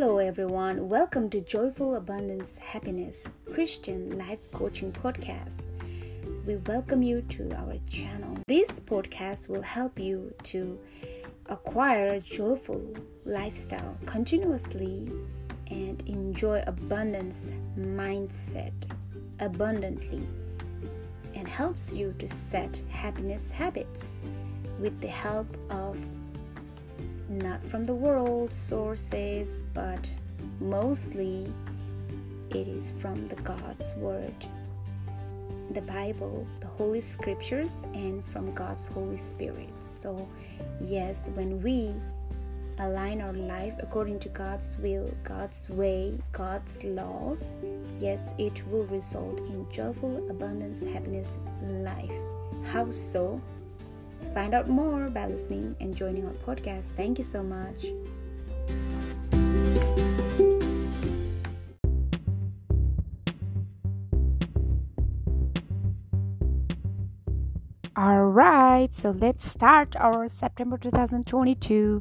Hello, everyone. Welcome to Joyful Abundance Happiness Christian Life Coaching Podcast. We welcome you to our channel. This podcast will help you to acquire a joyful lifestyle continuously and enjoy abundance mindset abundantly and helps you to set happiness habits with the help of not from the world sources, but mostly it is from the God's Word, the Bible, the Holy Scriptures, and from God's Holy Spirit. So, yes, when we align our life according to God's will, God's way, God's laws, yes, it will result in joyful abundance, happiness, life. How so? Find out more by listening and joining our podcast. Thank you so much. All right, so let's start our September 2022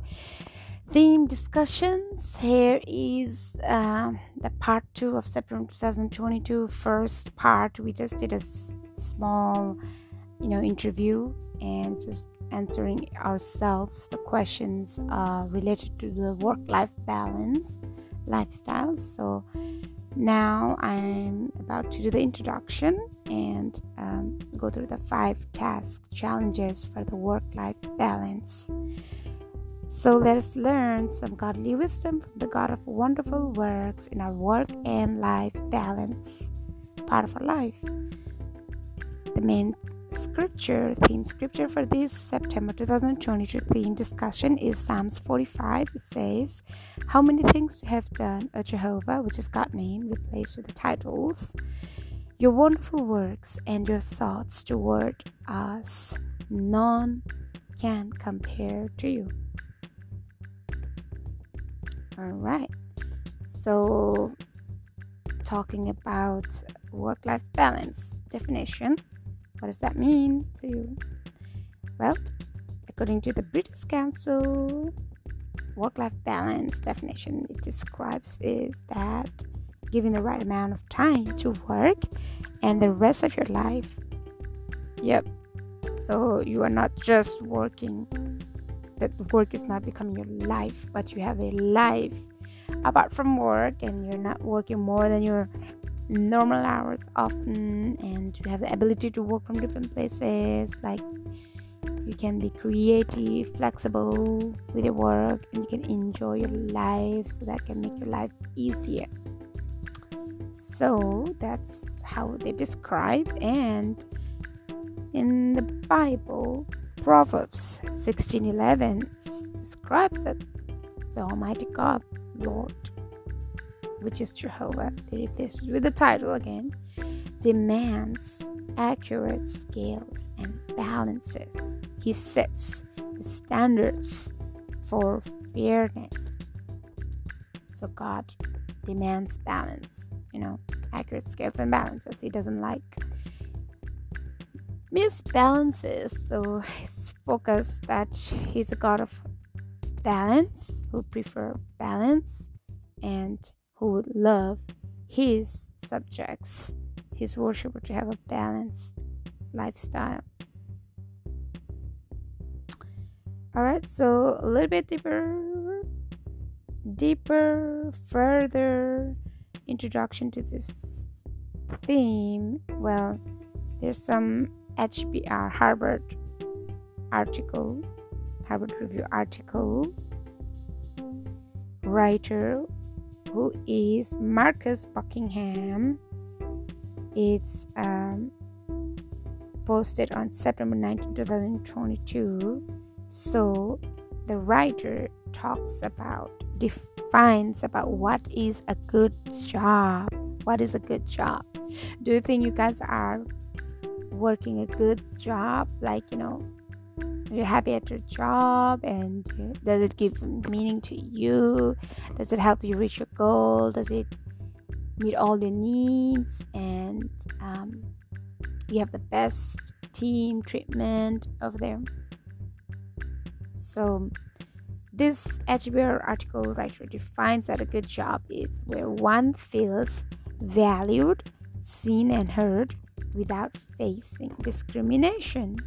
theme discussions. Here is uh, the part two of September 2022. First part, we just did a s- small, you know, interview and just answering ourselves the questions uh, related to the work life balance lifestyle. So now I'm about to do the introduction and um, go through the five task challenges for the work life balance. So let us learn some godly wisdom from the God of wonderful works in our work and life balance part of our life. The main scripture theme scripture for this September 2022 theme discussion is Psalms 45. It says, How many things you have done, O Jehovah, which is God name, replaced with the titles. Your wonderful works and your thoughts toward us, none can compare to you. All right. So, talking about work life balance definition what does that mean to you? Well, according to the British Council work life balance definition, it describes is that giving the right amount of time to work and the rest of your life. Yep. So you are not just working, that work is not becoming your life, but you have a life apart from work and you're not working more than your normal hours often and you have the ability to work from different places like you can be creative flexible with your work and you can enjoy your life so that can make your life easier. So that's how they describe and in the bible proverbs 16:11 describes that the almighty god lord which is Jehovah, they replace it with the title again, demands accurate scales and balances. He sets the standards for fairness. So God demands balance, you know, accurate scales and balances. He doesn't like misbalances. So his focus that he's a God of balance, who prefer balance and who would love his subjects, his worshipper, to have a balanced lifestyle. All right, so a little bit deeper, deeper, further introduction to this theme. Well, there's some HBR Harvard article, Harvard Review article, writer who is Marcus Buckingham. It's um, posted on September 19, 2022. So the writer talks about, defines about what is a good job. What is a good job? Do you think you guys are working a good job? Like, you know, you're happy at your job and does it give meaning to you? Does it help you reach your goal? Does it meet all your needs? And um, you have the best team treatment over there so this HBR article writer defines that a good job is where one feels valued, seen, and heard without facing discrimination,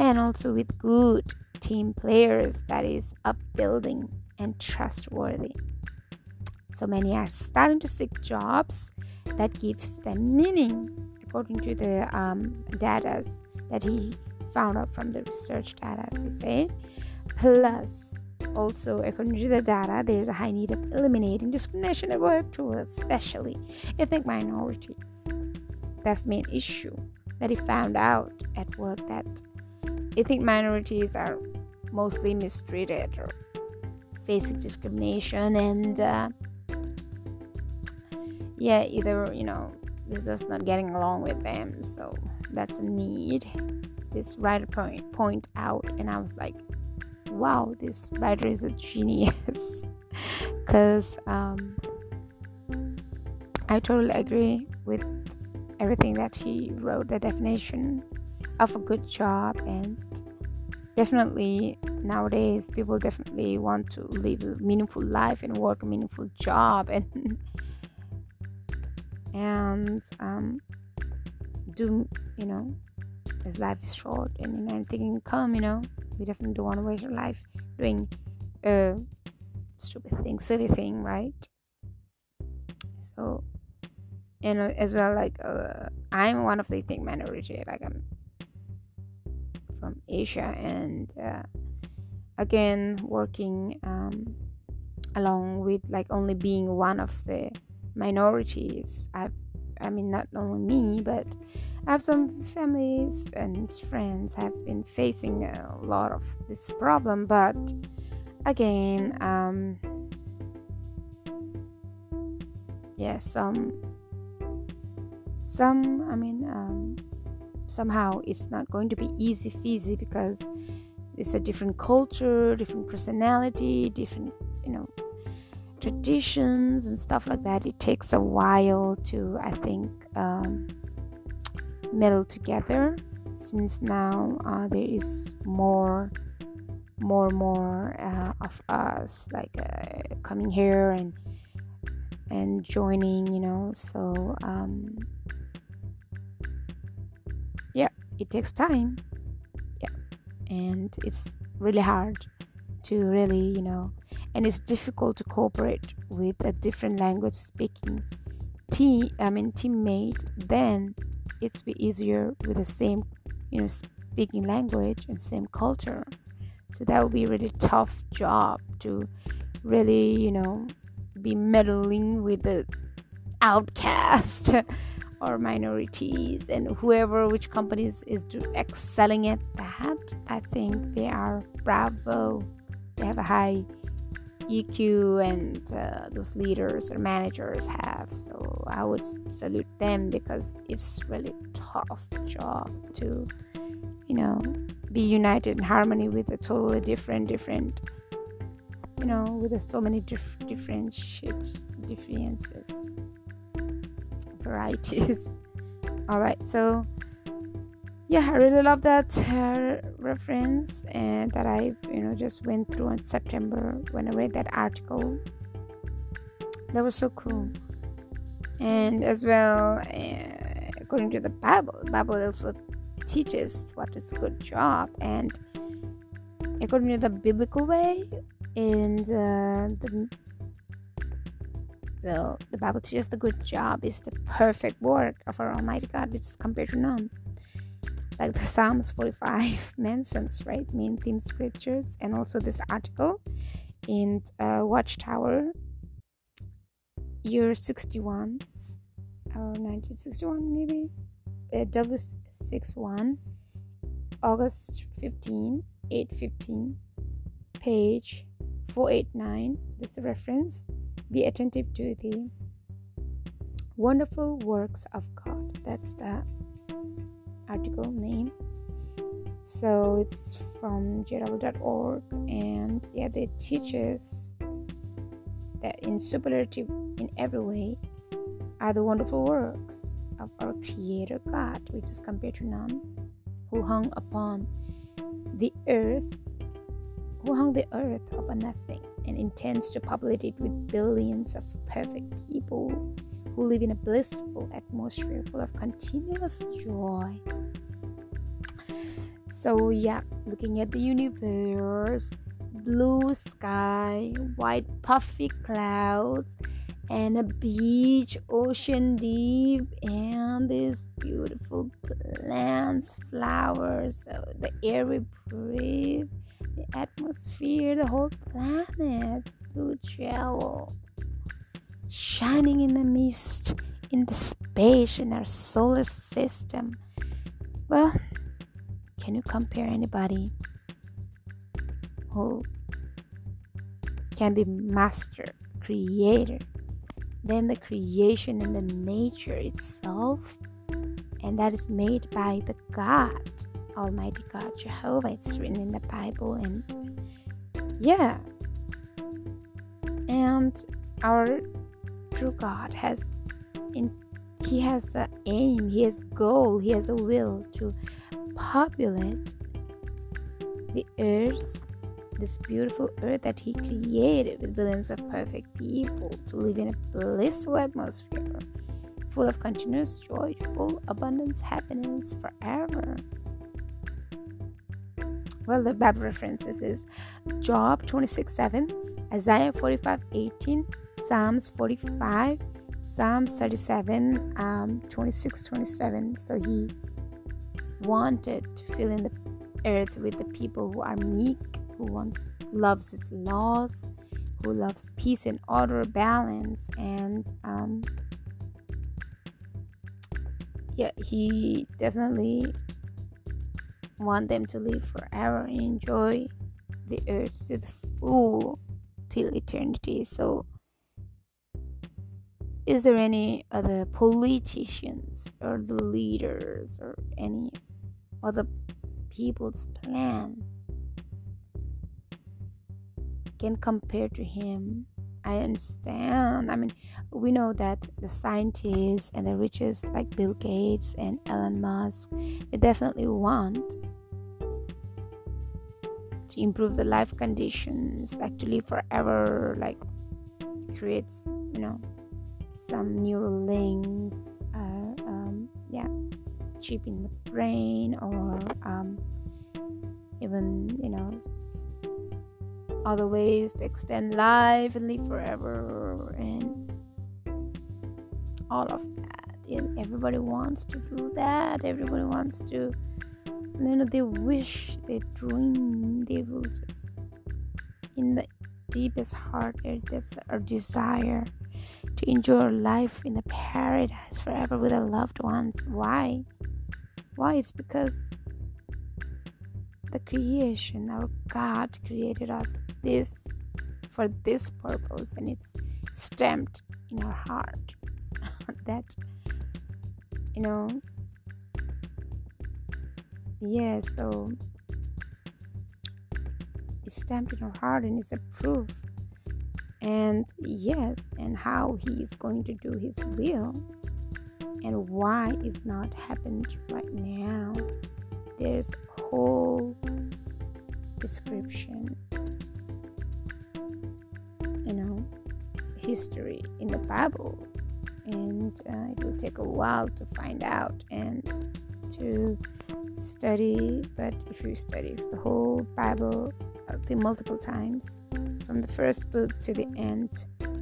and also with good team players that is upbuilding and trustworthy. So many are starting to seek jobs that gives them meaning, according to the um, data that he found out from the research data, as he said. Plus, also, according to the data, there is a high need of eliminating discrimination at work towards especially ethnic minorities. That's main issue that he found out at work that ethnic minorities are mostly mistreated or facing discrimination and uh, yeah either you know is just not getting along with them. So that's a need. This writer point point out and i was like wow this writer is a genius. Because um, i totally agree with everything that he wrote the definition of a good job and definitely nowadays people definitely want to live a meaningful life and work a meaningful job and and um, do you know his life is short and you know can come you know we definitely don't want to waste our life doing a stupid thing silly thing right? So and uh, as well like uh, i'm one of the ethnic minority like i'm from asia and uh, again working um, along with like only being one of the minorities. I've, I mean, not only me, but I have some families and friends have been facing a lot of this problem. But again, um, yeah, some, some, I mean, um, somehow it's not going to be easy feasy because it's a different culture, different personality, different, you know, traditions and stuff like that. It takes a while to i think um, meld together since now uh, there is more more more uh, of us like uh, coming here and and joining you know so um, it takes time. Yeah. And it's really hard to really you know and it's difficult to cooperate with a different language speaking team i mean teammate then it's be easier with the same you know speaking language and same culture. So that would be a really tough job to really you know be meddling with the outcast or minorities and whoever which companies is excelling at that i think they are bravo they have a high EQ and uh, those leaders or managers have. So I would salute them because it's really tough job to, you know, be united in harmony with a totally different, different, you know, with so many diff- different shit differences, varieties. All right, so yeah i really love that uh, reference and that i you know just went through in september when i read that article. That was so cool. And as well uh, according to the bible bible also teaches what is a good job. And according to the biblical way and uh, the well the bible teaches the good job is the perfect work of our almighty god which is compared to none like the Psalms 45 mentions, right? Main theme scriptures, and also this article in uh, Watchtower, year 61 or 1961, maybe, uh, W61, August 15, 815, page 489. This is the reference. Be attentive to the wonderful works of God. That's the article name so it's from jw.org and yeah it teaches that in superlative in every way are the wonderful works of our creator god which is compared to none who hung upon the earth who hung the earth upon nothing and intends to populate it with billions of perfect people who live in a blissful atmosphere full of continuous joy. So, yeah, looking at the universe, blue sky, white puffy clouds, and a beach, ocean deep, and these beautiful plants, flowers, so the air we breathe, the atmosphere, the whole planet, blue travel, shining in the mist, in the space, in our solar system. Well, can you compare anybody who can be master, creator, then the creation and the nature itself, and that is made by the God, Almighty God, Jehovah. It's written in the Bible, and yeah, and our true God has in he has an aim, he has goal, he has a will to populate the earth this beautiful earth that He created with billions of perfect people to live in a blissful atmosphere full of continuous joy, full abundance, happiness forever. Well, the Bible references is Job 26 7, Isaiah 45 18, Psalms 45, Psalms 37, um, 26 27. So he wanted to fill in the earth with the people who are meek who wants loves his laws, who loves peace and order, balance, and um, yeah, he definitely want them to live forever and enjoy the earth to the full till eternity. So, is there any other politicians or the leaders or any other people's plan can compare to him. I understand. I mean, we know that the scientists and the richest, like Bill Gates and Elon Musk, they definitely want to improve the life conditions, like to live forever, like creates, you know, some neural links, uh, um, yeah, chip in the brain, or um, even, you know, other ways to extend life and live forever and all of that. And everybody wants to do that. Everybody wants to you know they wish they dream they will just in the deepest heart that's our desire to enjoy life in the paradise forever with our loved ones. Why? Why? It's because the creation our god created us this for this purpose and it's stamped in our heart. That you know yeah so it's stamped in our heart and it's a proof. And yes and how he is going to do his will and why it's not happened right now. There's whole description you know history in the bible. And uh, it will take a while to find out and to study but if you study the whole bible the multiple times from the first book to the end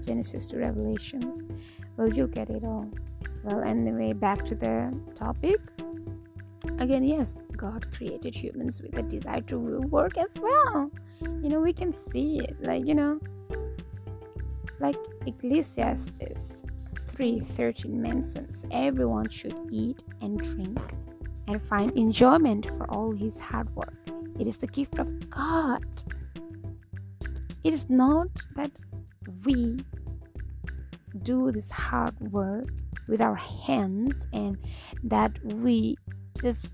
genesis to revelations well you'll get it all. Well anyway back to the topic. Again yes god created humans with a desire to work as well. You know we can see it like you know like ecclesiastes 3:13 mentions everyone should eat and drink and find enjoyment for all his hard work. It is the gift of god. It is not that we do this hard work with our hands and that we just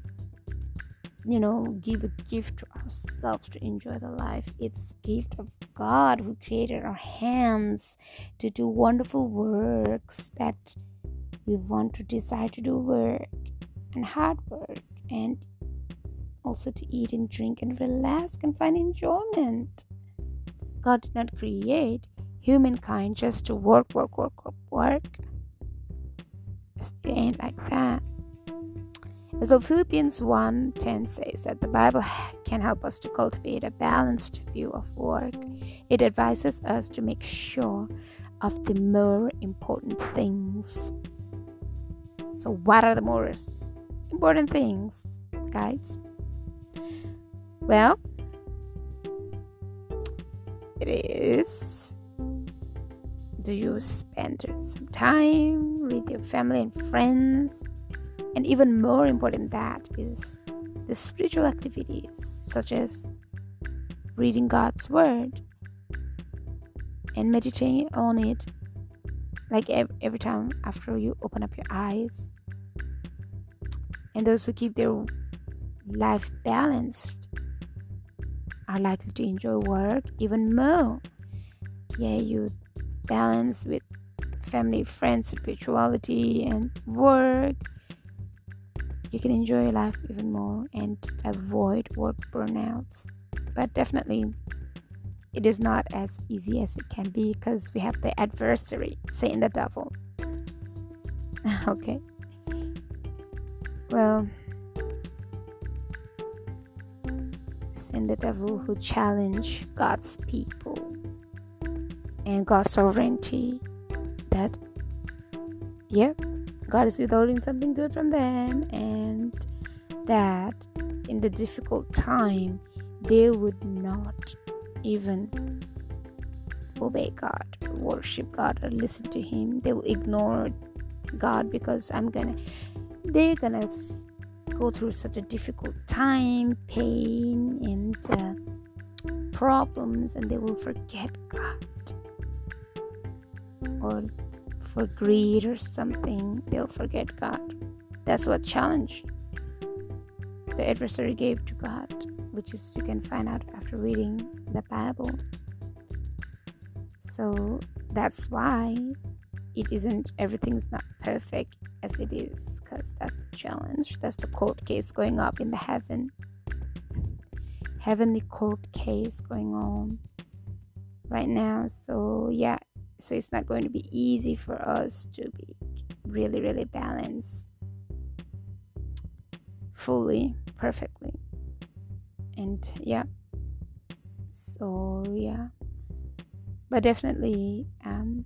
you know give a gift to ourselves to enjoy the life. It's gift of god who created our hands to do wonderful works that we want to desire to do work and hard work and also to eat and drink and relax and find enjoyment. God did not create humankind just to work, work, work, work, work. It ain't like that. And so Philippians 1:10 says that the Bible can help us to cultivate a balanced view of work. It advises us to make sure of the more important things. So what are the most important things, guys? Well, it is do you spend some time with your family and friends and even more important that is the spiritual activities such as reading God's word and meditating on it like every, time after you open up your eyes and those who keep their life balanced are likely to enjoy work even more yeah you balance with family friends spirituality and work you can enjoy your life even more and avoid work burnouts. But definitely, it is not as easy as it can be because we have the adversary, Satan the devil. okay. Well, Satan the devil who challenge God's people and God's sovereignty. That, yep, God is withholding something good from them, and that in the difficult time they would not even obey God, worship God, or listen to Him. They will ignore God because I'm gonna, they're gonna go through such a difficult time, pain, and uh, problems, and they will forget God or for greed or something, they'll forget God. That's what challenge the adversary gave to God, which is you can find out after reading the Bible. So that's why it isn't everything's not perfect as it is, because that's the challenge. That's the court case going up in the heaven. Heavenly court case going on right now. So yeah, so it's not going to be easy for us to be really really balanced fully perfectly and yeah so yeah but definitely um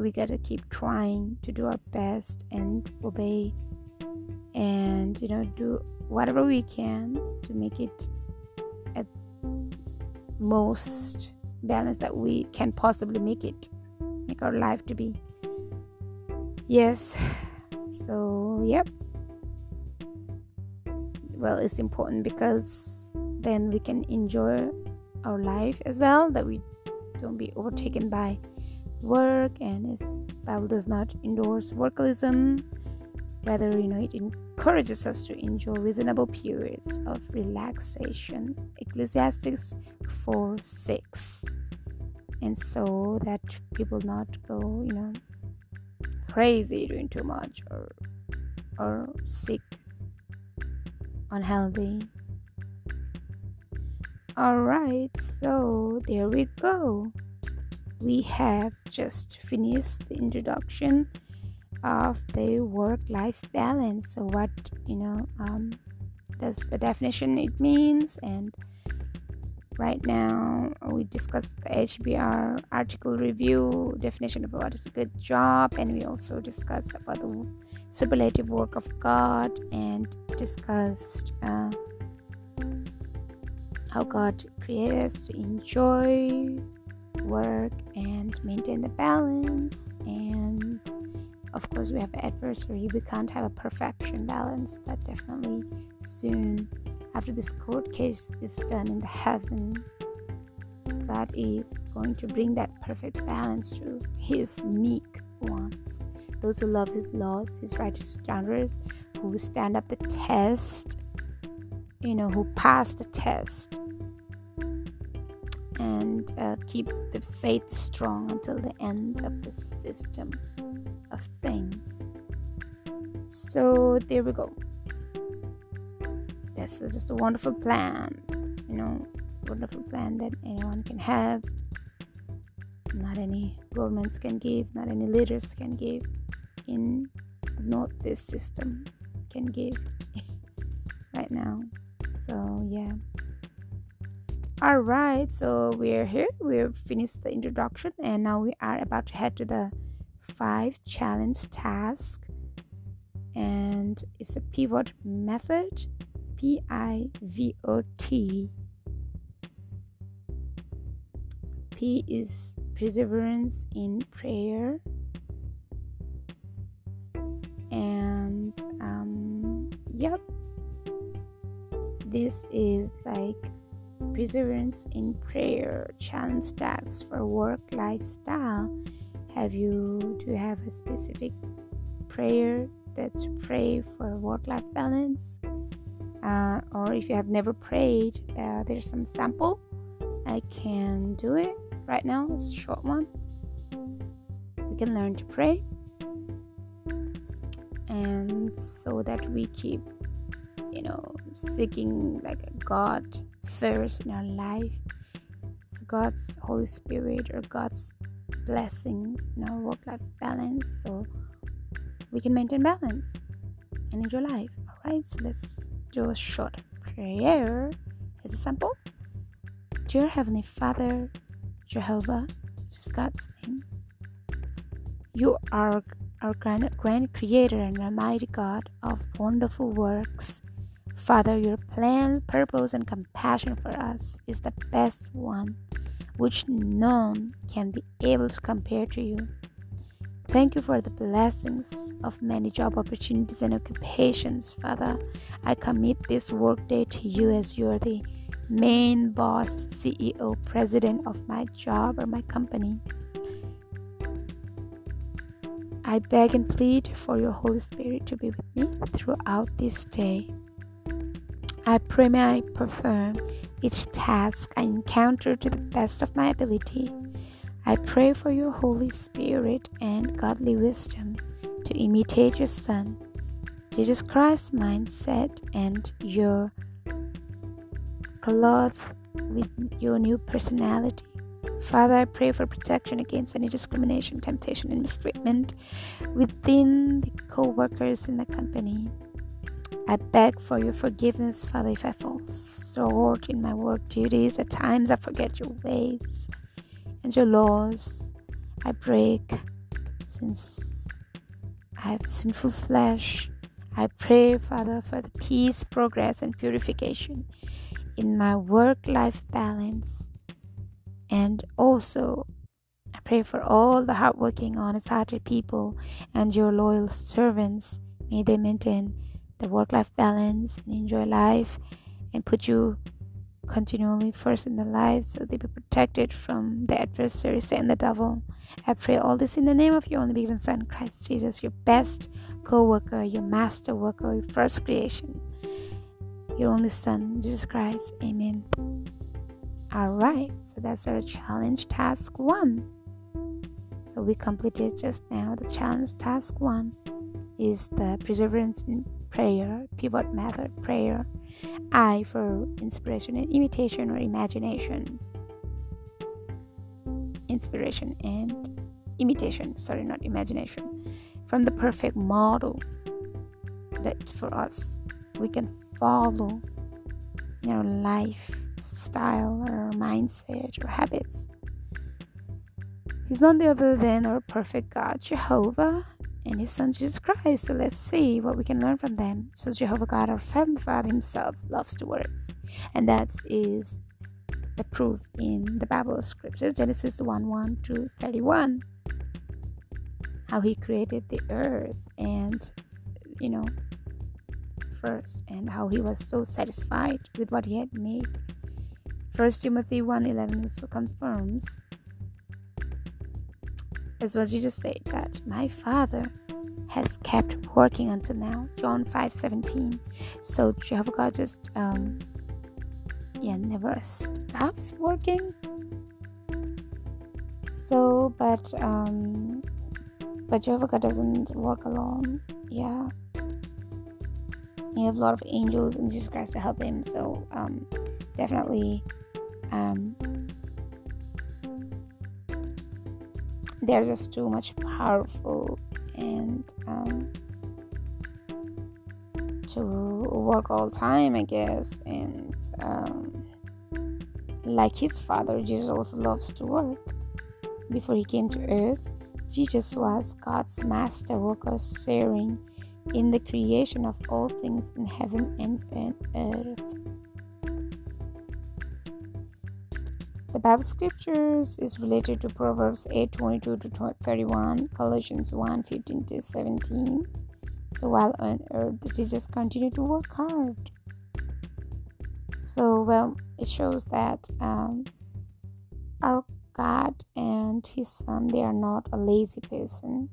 we gotta keep trying to do our best and obey and you know do whatever we can to make it at most balance that we can possibly make it make our life to be. Yes so yep. Well it's important because then we can enjoy our life as well that we don't be overtaken by work and bible does not endorse workalism rather you know it encourages us to enjoy reasonable periods of relaxation. Ecclesiastes 4 6 and so that people not go you know crazy doing too much or or sick unhealthy. All right so there we go we have just finished the introduction of the work life balance. So what you know um does the definition it means? And right now we discussed the hbr article review definition of what is a good job. And we also discussed about the superlative work of god and discussed uh, how god created us to enjoy work and maintain the balance. And of course we have adversary. We can't have a perfection balance but definitely soon after this court case is done in the heaven god is going to bring that perfect balance to his meek ones those who love his laws his righteous standards who stand up the test you know who pass the test and uh, keep the faith strong until the end of the system of things. So there we go. This is just a wonderful plan you know wonderful plan that anyone can have not any governments can give not any leaders can give in not this system can give right now. So yeah all right so we're here. We've finished the introduction and now we are about to head to the five challenge task. And it's a pivot method P I V O T. P is perseverance in prayer. And um yep. This is like perseverance in prayer challenge stats for work lifestyle. Have you do you have a specific prayer that to pray for work life balance? Uh, or if you have never prayed uh, there's some sample. I can do it right now it's a short one. We can learn to pray. And so that we keep you know seeking like a god first in our life. It's god's holy spirit or god's blessings in our work life balance so we can maintain balance and enjoy life. All right so let's do a short prayer. As a sample. Dear heavenly father jehovah which is god's name you are our grand, grand creator and almighty God of wonderful works. Father, your plan, purpose, and compassion for us is the best one, which none can be able to compare to you. Thank you for the blessings of many job opportunities and occupations, Father. I commit this workday to you as you are the main boss, CEO, president of my job or my company. I beg and plead for your Holy Spirit to be with me throughout this day. I pray may I perform each task I encounter to the best of my ability. I pray for your Holy Spirit and godly wisdom to imitate your Son, Jesus Christ's mindset, and your clothes with your new personality. Father, I pray for protection against any discrimination, temptation, and mistreatment within the co workers in the company. I beg for your forgiveness, Father, if I fall short in my work duties. At times I forget your ways and your laws. I break since I have sinful flesh. I pray, Father, for the peace, progress, and purification in my work life balance. And also, I pray for all the hardworking, honest hearted people and your loyal servants. May they maintain the work life balance and enjoy life and put you continually first in their lives so they be protected from the adversaries and the devil. I pray all this in the name of your only begotten Son, Christ Jesus, your best co worker, your master worker, your first creation, your only Son, Jesus Christ. Amen. All right, so that's our challenge task one. So we completed just now the challenge task one is the perseverance in prayer, pivot method prayer. I for inspiration and imitation or imagination. Inspiration and imitation, sorry, not imagination. From the perfect model that for us we can follow in our life style or mindset or habits. He's none other than our perfect God, Jehovah, and His Son Jesus Christ. So let's see what we can learn from them. So Jehovah God, our Heavenly Father Himself, loves to works, and that is the proof in the Bible scriptures, Genesis 1 1 to 31. How He created the earth and, you know, first, and how He was so satisfied with what He had made. First Timothy 1:11 also confirms as well Jesus said that my father has kept working until now. John 5:17. So Jehovah God just um yeah never stops working. So but um but Jehovah God doesn't work alone. Yeah. he have a lot of angels and Jesus Christ to help him. So um, definitely, um, they're just too much powerful and um, to work all time, I guess. And um, like his father, Jesus also loves to work. Before he came to earth, Jesus was God's master worker, sharing in the creation of all things in heaven and on earth. Bible scriptures is related to Proverbs 8 22 to 31, Colossians 1 15 to 17. So while on earth, Jesus continued to work hard. So, well, it shows that um, our God and His Son, they are not a lazy person.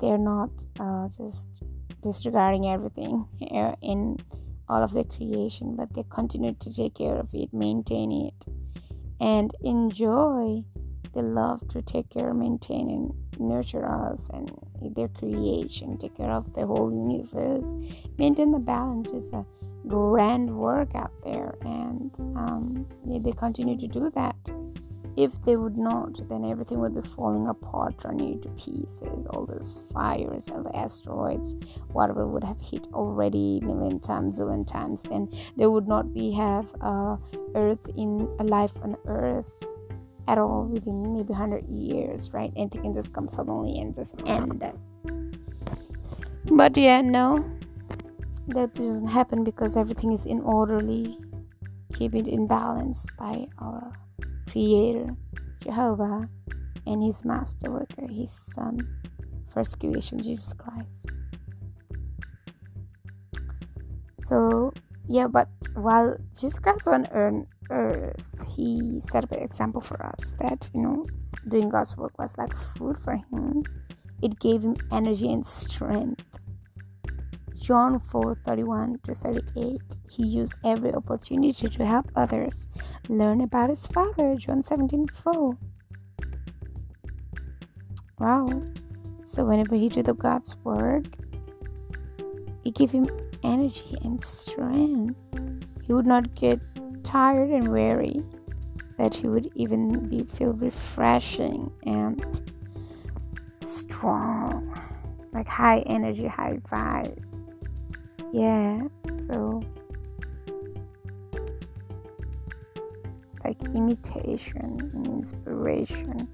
They're not uh, just disregarding everything in all of the creation, but they continue to take care of it, maintain it, and enjoy the love to take care, maintain, and nurture us and their creation, take care of the whole universe, maintain the balance is a grand work out there, and um, they continue to do that if they would not, then everything would be falling apart, turning to pieces. All those fires and the asteroids, whatever would have hit already million times, zillion times, then there would not be have uh, Earth in a life on Earth at all within maybe hundred years, right? and Anything can just come suddenly and just end. But yeah, no, that doesn't happen because everything is in orderly, keep it in balance by our Creator, Jehovah, and His Master Worker, His Son, First Creation, Jesus Christ. So, yeah, but while Jesus Christ on earth, He set up an example for us that, you know, doing God's work was like food for Him. It gave Him energy and strength John 4 31 to 38. He used every opportunity to help others learn about his father. John 17 4. Wow. So, whenever he did the God's work, it gave him energy and strength. He would not get tired and weary, but he would even be feel refreshing and strong, like high energy, high vibe yeah so like imitation and inspiration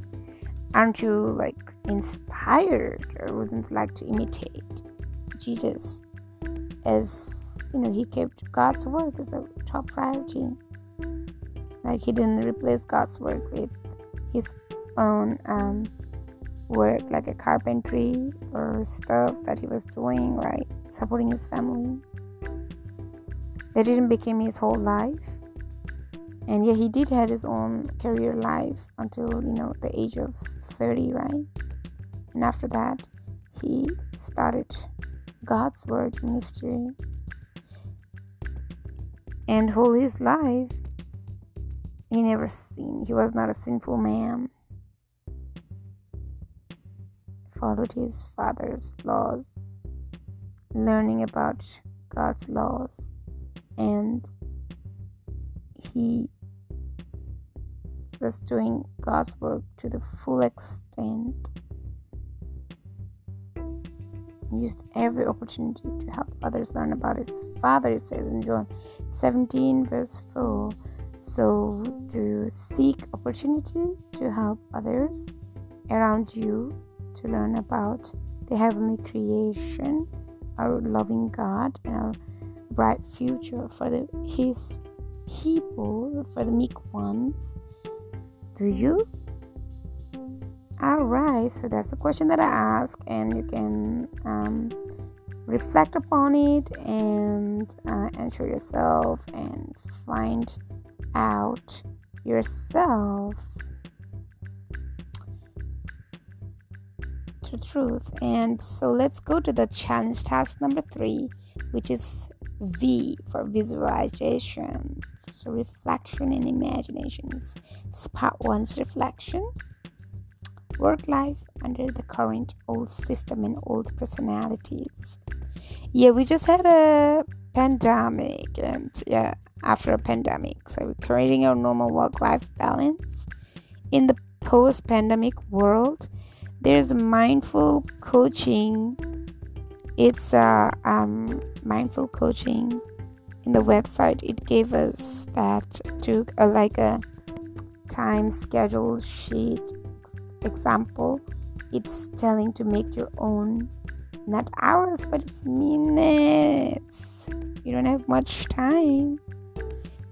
aren't you like inspired or wouldn't like to imitate jesus as you know he kept god's work as the top priority. Like he didn't replace god's work with his own um, work like a carpentry or stuff that he was doing right? Supporting his family. That didn't become his whole life. And yeah he did have his own career life until you know the age of 30 right? And after that he started god's work ministry and all his life. He never sinned. He was not a sinful man. Followed his father's laws, learning about God's laws, and he was doing God's work to the full extent. Used every opportunity to help others learn about his father, it says in John 17, verse 4. So, to seek opportunity to help others around you to learn about the heavenly creation, our loving God, and our bright future for the, His people, for the meek ones. Do you? Alright, so that's the question that I ask, and you can um, reflect upon it and uh, answer yourself and find out yourself the truth. And so let's go to the challenge task number three, which is V for visualization. So reflection and imaginations. part one's reflection. Work life under the current old system and old personalities. Yeah, we just had a pandemic and yeah after a pandemic. So we're creating our normal work-life balance. In the post-pandemic world there's the mindful coaching. It's uh, um, mindful coaching in the website. It gave us that took a, like a time schedule sheet example it's telling to make your own not hours but it's minutes. You don't have much time.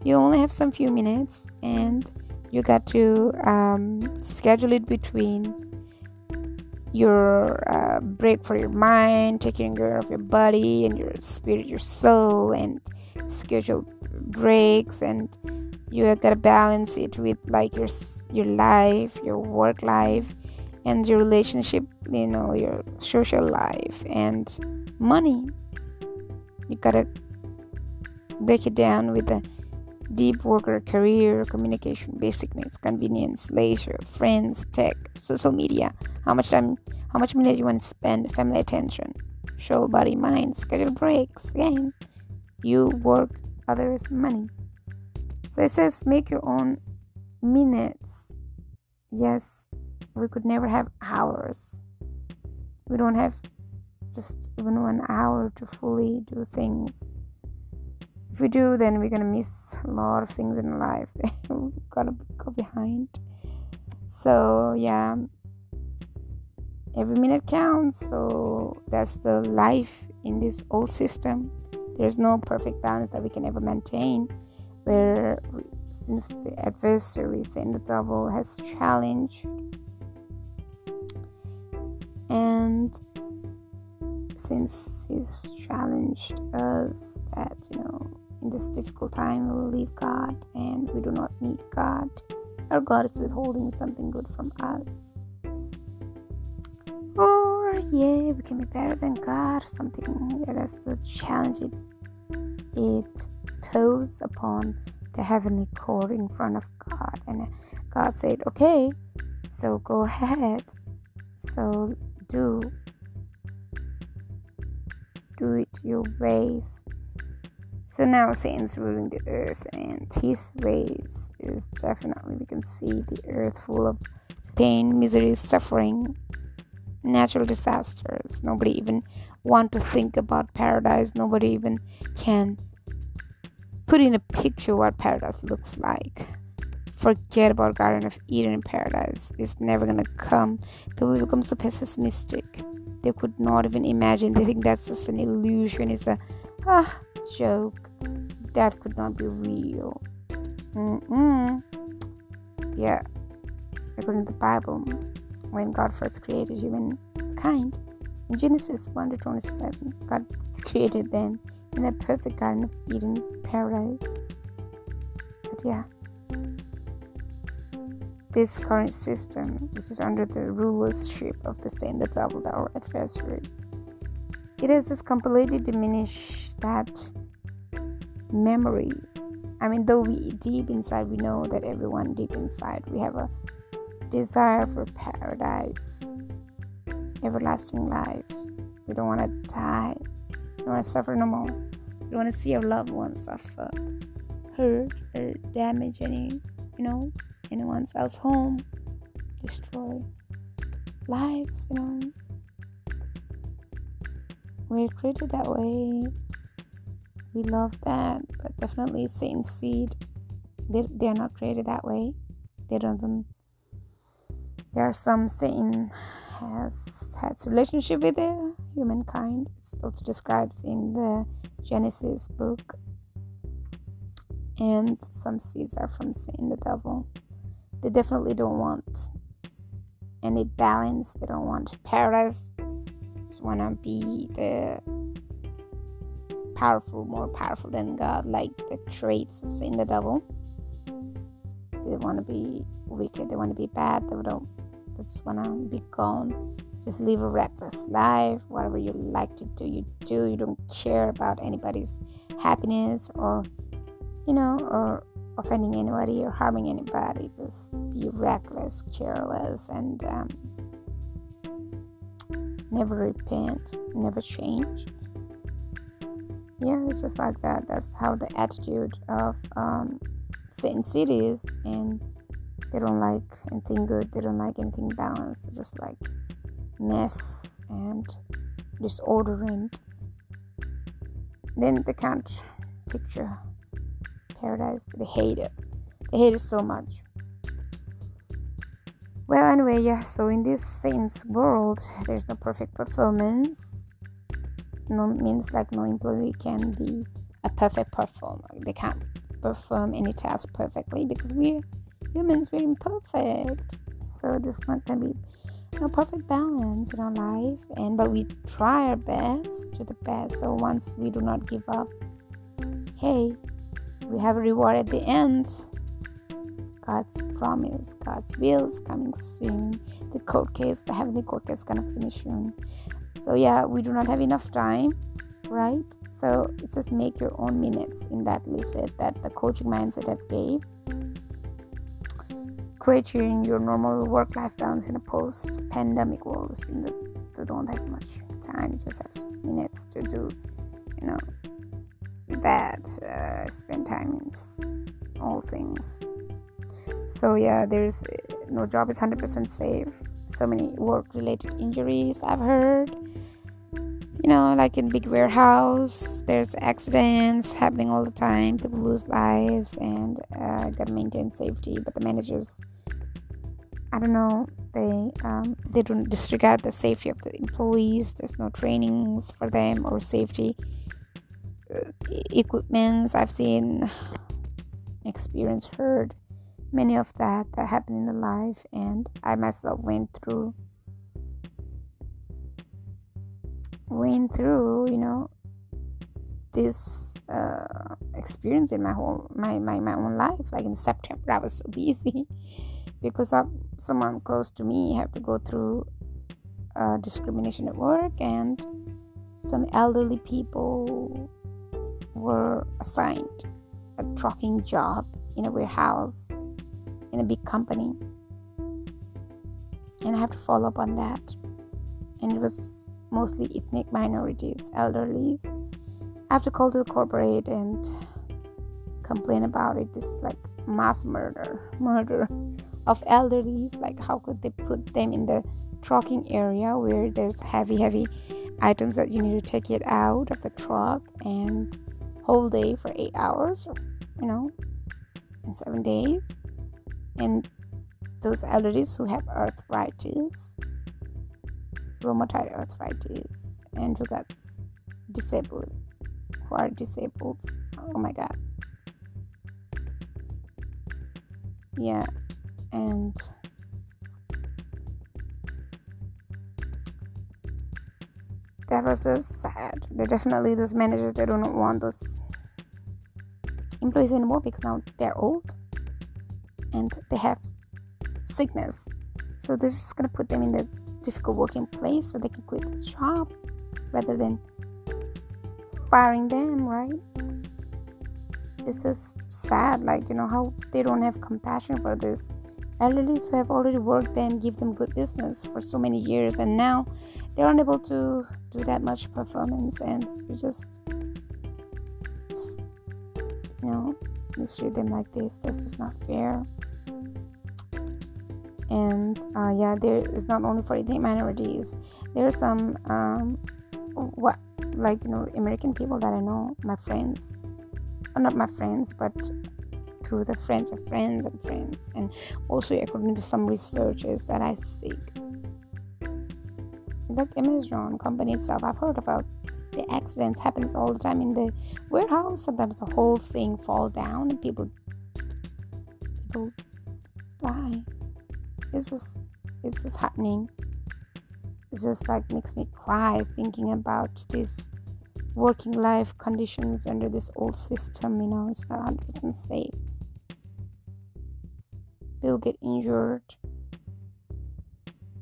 You only have some few minutes and you got to um, schedule it between your uh, break for your mind taking care of your body and your spirit your soul and schedule breaks and you gotta balance it with like your your life your work life and your relationship you know your social life and money. You gotta break it down with a deep worker career communication basic needs convenience leisure friends tech social media. How much time how much minute you want to spend? Family attention show body mind schedule breaks again you work others money. So it says make your own minutes. Yes we could never have hours. We don't have just even one hour to fully do things. If we do then we're gonna miss a lot of things in life. We're gonna go behind. So yeah. Every minute counts. So that's the life in this old system there's no perfect balance that we can ever maintain where since the adversary Satan the devil has challenged. And since he's challenged us that you know in this difficult time we will leave God and we do not need God. Our God is withholding something good from us yeah we can be better than God something. Yeah, that's the challenge. It, it pose upon the heavenly court in front of God. And God said okay so go ahead. So do do it your ways. So now Satan's ruling the earth and his ways is definitely we can see the earth full of pain misery suffering natural disasters nobody even want to think about paradise nobody even can put in a picture what paradise looks like forget about Garden of Eden in paradise. It's never gonna come. People become so pessimistic. They could not even imagine. They think that's just an illusion. It's a ah, joke. That could not be real. Mm-mm. Yeah. According to the Bible, when God first created humankind, in Genesis 1 to 27, God created them in a perfect Garden of Eden paradise. But yeah this current system, which is under the rulership of the Satan, the devil, our adversary, it has just completely diminished that memory. I mean, though we deep inside, we know that everyone deep inside, we have a desire for paradise, everlasting life. We don't want to die. We don't want to suffer no more. We don't want to see our loved ones suffer, hurt, or damage any, you know, anyone else home, destroy lives, you know. We're created that way. We love that, but definitely Satan's seed. They they're not created that way. They don't. There are some Satan has had relationship with the humankind. It's also describes in the Genesis book. And some seeds are from Satan, the devil. They definitely don't want any balance. They don't want paradise. Just want to be the powerful more powerful than god like the traits of sin the devil. They want to be wicked. They want to be bad. They don't just want to be gone just live a reckless life whatever you like to do you do you don't care about anybody's happiness or you know or offending anybody or harming anybody. Just be reckless, careless, and um, never repent, never change. yeah, it's just like that. That's how the attitude of um, certain cities, and they don't like anything good. They don't like anything balanced. It's just like mess and disorder, and then they can't picture paradise. They hate it. They hate it so much. Well, anyway, yeah. So in this Satan's world, there's no perfect performance. No means like no employee can be a perfect performer. They can't perform any task perfectly because we're humans. We're imperfect. So there's not gonna be no perfect balance in our life. And but we try our best to the best. So once we do not give up, hey, we have a reward at the end. God's promise, God's will is coming soon. The court case, the heavenly court case, is gonna finish soon. So yeah, we do not have enough time, right? So it says make your own minutes in that leaflet that the coaching mindset have gave. Create your, normal work-life balance in a post-pandemic world. You don't have much time; you just have just minutes to do, you know, that. Uh, spend time in all things so yeah there's no job is 100% safe so many work related injuries i've heard you know like in big warehouse there's accidents happening all the time people lose lives and uh, gotta maintain safety but the managers i don't know they um, they don't disregard the safety of the employees there's no trainings for them or safety uh, equipments. I've seen experience heard many of that that happened in the life and i myself went through went through you know this uh, experience in my whole my, my my own life. Like in september i was so busy because of someone close to me had to go through uh, discrimination at work and some elderly people were assigned a trucking job in a warehouse in a big company. And I have to follow up on that. And it was mostly ethnic minorities, elderlies. I have to call to the corporate and complain about it. This is like mass murder, murder of elderlies. Like, how could they put them in the trucking area where there's heavy, heavy items that you need to take it out of the truck and whole day for eight hours, you know, in seven days? and those elderlies who have arthritis, rheumatoid arthritis, and who got disabled, who are disabled. Oh my god. Yeah, and that was so sad. They're definitely those managers they don't want those employees anymore because now they're old and they have sickness. So this is gonna put them in the difficult working place so they can quit the job rather than firing them, right? This is sad, like you know how they don't have compassion for this elderlies who have already worked and give them good business for so many years and now they're unable to do that much performance and you just, you know mistreat them like this. This is not fair. And uh, yeah there is not only for ethnic minorities. There are some um, what like you know american people that i know my friends not my friends but through the friends of friends and friends and also according to some researches that i seek like amazon company itself i've heard about the accidents happens all the time in the warehouse. Sometimes the whole thing fall down and people people die. It's just it's just happening. It just like makes me cry thinking about this working life conditions under this old system you know it's not 100% safe people get injured.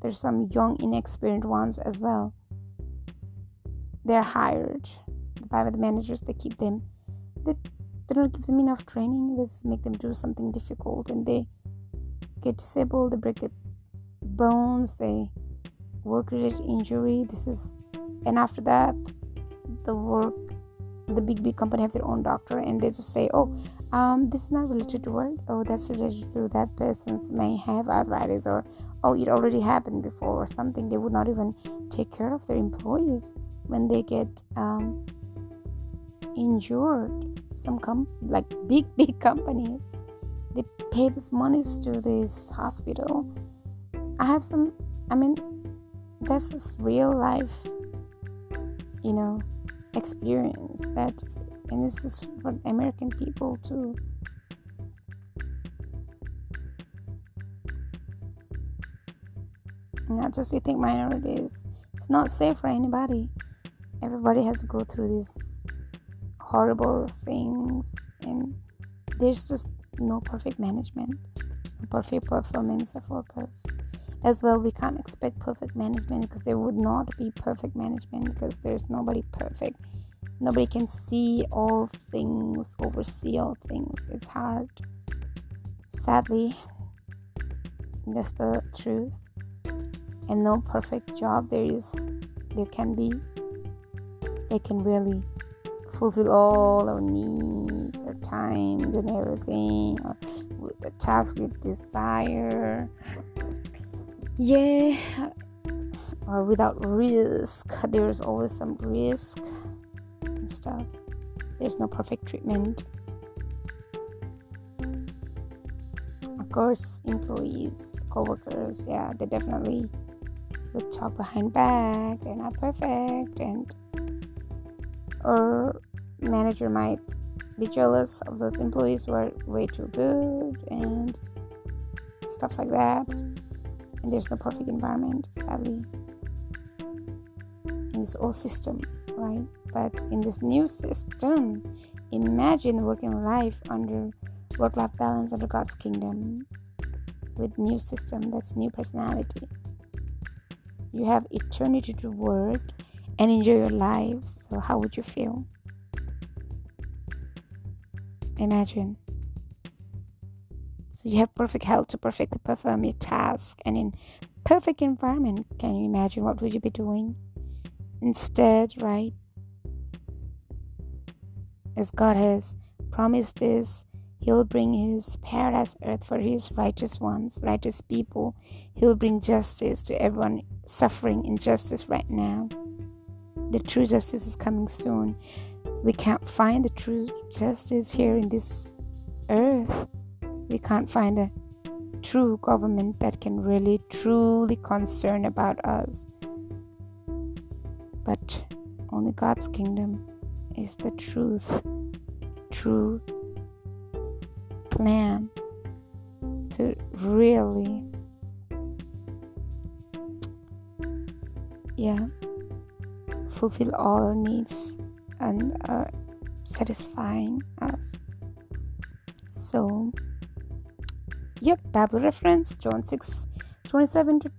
There's some young inexperienced ones as well. They're hired by the managers. They keep them they, they don't give them enough training. They make them do something difficult and they get disabled, they break their bones, they work related injury. This is, and after that, the work the big big company have their own doctor and they just say oh um, this is not related to work oh that's related to that person's may have arthritis or oh it already happened before or something. They would not even take care of their employees when they get um, injured. Some com like big big companies they pay this monies to this hospital. I have some i mean this is real life you know experience that and this is for american people too. Not just ethnic minorities it's not safe for anybody. Everybody has to go through these horrible things and there's just no perfect management no perfect performance of workers as well we can't expect perfect management because there would not be perfect management because there's nobody perfect nobody can see all things oversee all things. It's hard. Sadly that's the truth. And no perfect job there is there can be. They can really fulfill all our needs our times and everything or the task we desire. Yeah or without risk. There's always some risk and stuff. There's no perfect treatment. Of course employees co-workers yeah they definitely would talk behind back. They're not perfect and or manager might be jealous of those employees who are way too good and stuff like that. And there's no perfect environment sadly in this old system right but in this new system imagine working life under work-life balance under god's kingdom with new system that's new personality you have eternity to work and enjoy your life. So, how would you feel? Imagine. So, you have perfect health to perfectly perform your task and in perfect environment. Can you imagine what would you be doing? Instead, right? As God has promised this, He'll bring His paradise earth for His righteous ones, righteous people. He'll bring justice to everyone suffering injustice right now. The true justice is coming soon. We can't find the true justice here in this earth. We can't find a true government that can really truly concern about us. But only God's kingdom is the truth, true plan to really yeah fulfill all our needs and satisfying us. So yep bible reference john 6 27 to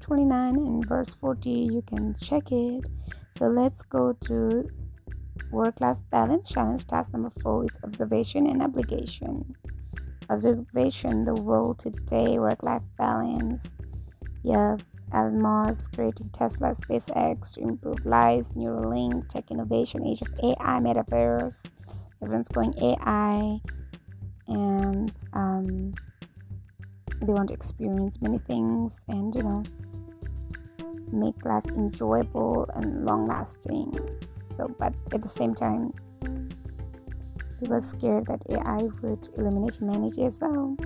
29 and verse 40 you can check it. So let's go to work life balance challenge task number four is observation and obligation observation the world today work life balance you have Elon Musk creating Tesla, SpaceX to improve lives, Neuralink, tech innovation, age of AI, metaverse. Everyone's going AI, and um, they want to experience many things and you know make life enjoyable and long lasting. So, but at the same time, people are scared that AI would eliminate humanity as well.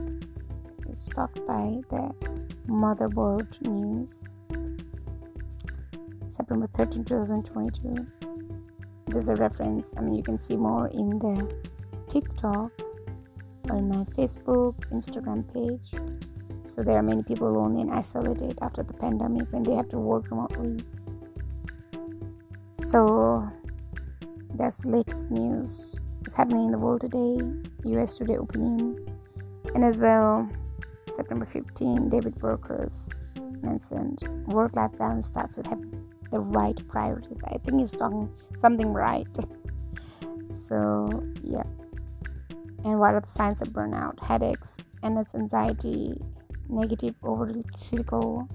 It's talked by the Motherboard News, September 13, 2022. There's a reference. I mean, you can see more in the TikTok or my Facebook, Instagram page. So there are many people lonely and isolated after the pandemic when they have to work remotely. So that's the latest news. What's happening in the world today? US Today opinion, and as well September 15, David Burkus mentioned work life balance starts with having the right priorities. I think he's talking something right. so, yeah. And what are the signs of burnout? Headaches, endless anxiety, negative, overly critical.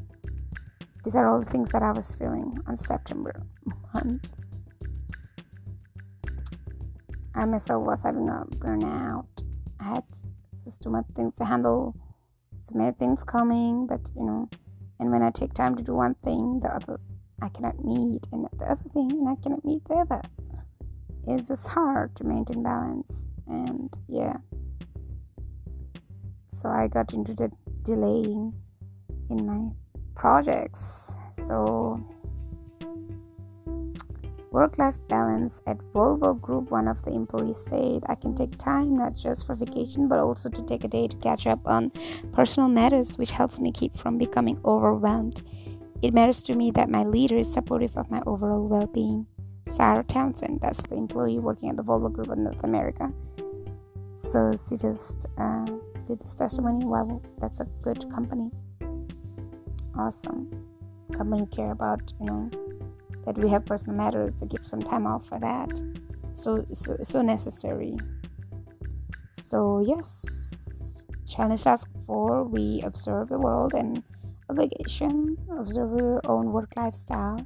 These are all the things that I was feeling on September month. I myself was having a burnout. I had just too much things to handle, so many things coming, but you know, and when I take time to do one thing, the other I cannot meet, and the other thing, and I cannot meet the other. It's just hard to maintain balance, and yeah. So I got into the delaying in my projects. So Work life balance at Volvo Group, one of the employees said, I can take time not just for vacation but also to take a day to catch up on personal matters, which helps me keep from becoming overwhelmed. It matters to me that my leader is supportive of my overall well being. Sarah Townsend, that's the employee working at the Volvo Group in North America. So she just uh, did this testimony. Wow, that's a good company. Awesome. Company care about, you know, that we have personal matters to give some time off for that. So so, so necessary. So yes. Challenge task four we observe the world and obligation observe your own work lifestyle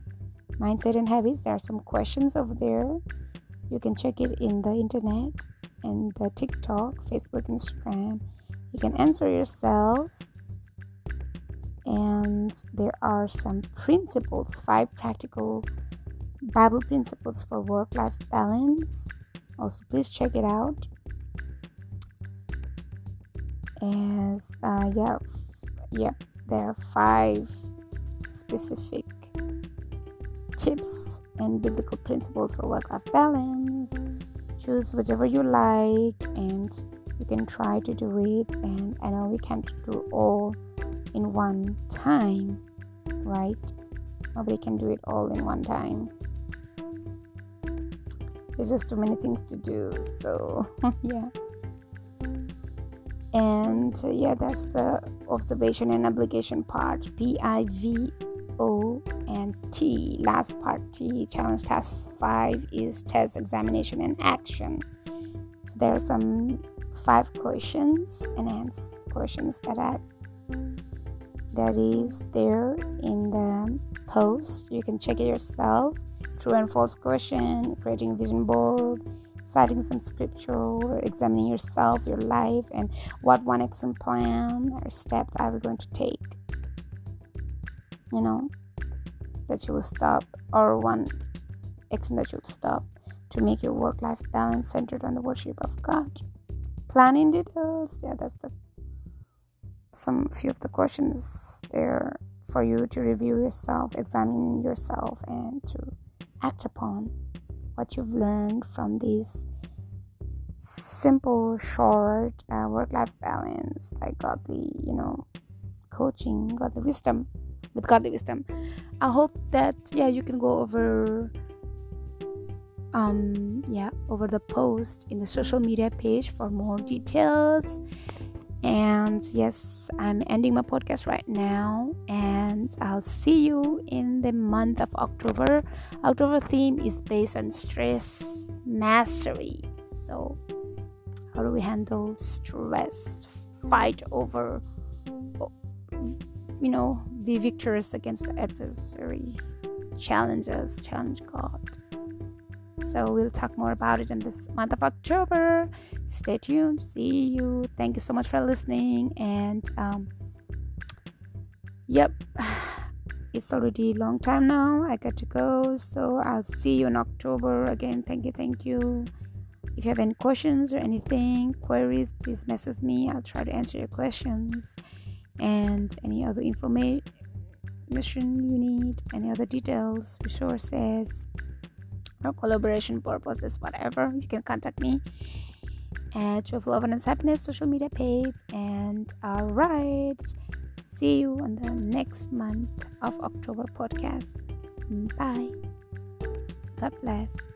mindset and habits. There are some questions over there. You can check it in the internet and the tiktok facebook instagram. You can answer yourselves and there are some principles five practical bible principles for work-life balance. Also please check it out. As uh, yeah yeah there are five specific tips and biblical principles for work-life balance. Choose whatever you like and you can try to do it and i know we can't do all in one time, right? Nobody can do it all in one time. There's just too many things to do, so yeah. And uh, yeah, that's the observation and obligation part. P I V O and T. Last part T. Challenge task five is test, examination, and action. So there are some five questions and answer questions that I that is there in the post. You can check it yourself. True and false question, creating a vision board, citing some scripture, examining yourself, your life, and what one action plan or step are we going to take. You know, that you will stop, or one action that you will stop to make your work life balance centered on the worship of God. Planning details, yeah, that's the some few of the questions there for you to review yourself, examine yourself, and to act upon what you've learned from this simple, short uh, work-life balance, like godly, you know, coaching, godly wisdom, with godly wisdom. I hope that yeah, you can go over um yeah over the post in the social media page for more details and yes, I'm ending my podcast right now, and I'll see you in the month of October. October theme is based on stress mastery. So, how do we handle stress? Fight over, you know, be victorious against the adversary. Challenges, challenge God. So we'll talk more about it in this month of October. Stay tuned. See you. Thank you so much for listening. And um, yep, it's already a long time now. I got to go. So I'll see you in October again. Thank you. Thank you. If you have any questions or anything, queries, please message me. I'll try to answer your questions and any other information you need, any other details, resources or collaboration purposes, whatever, you can contact me at Truth Love and Happiness social media page. And all right, see you on the next month of October podcast. Bye. God bless.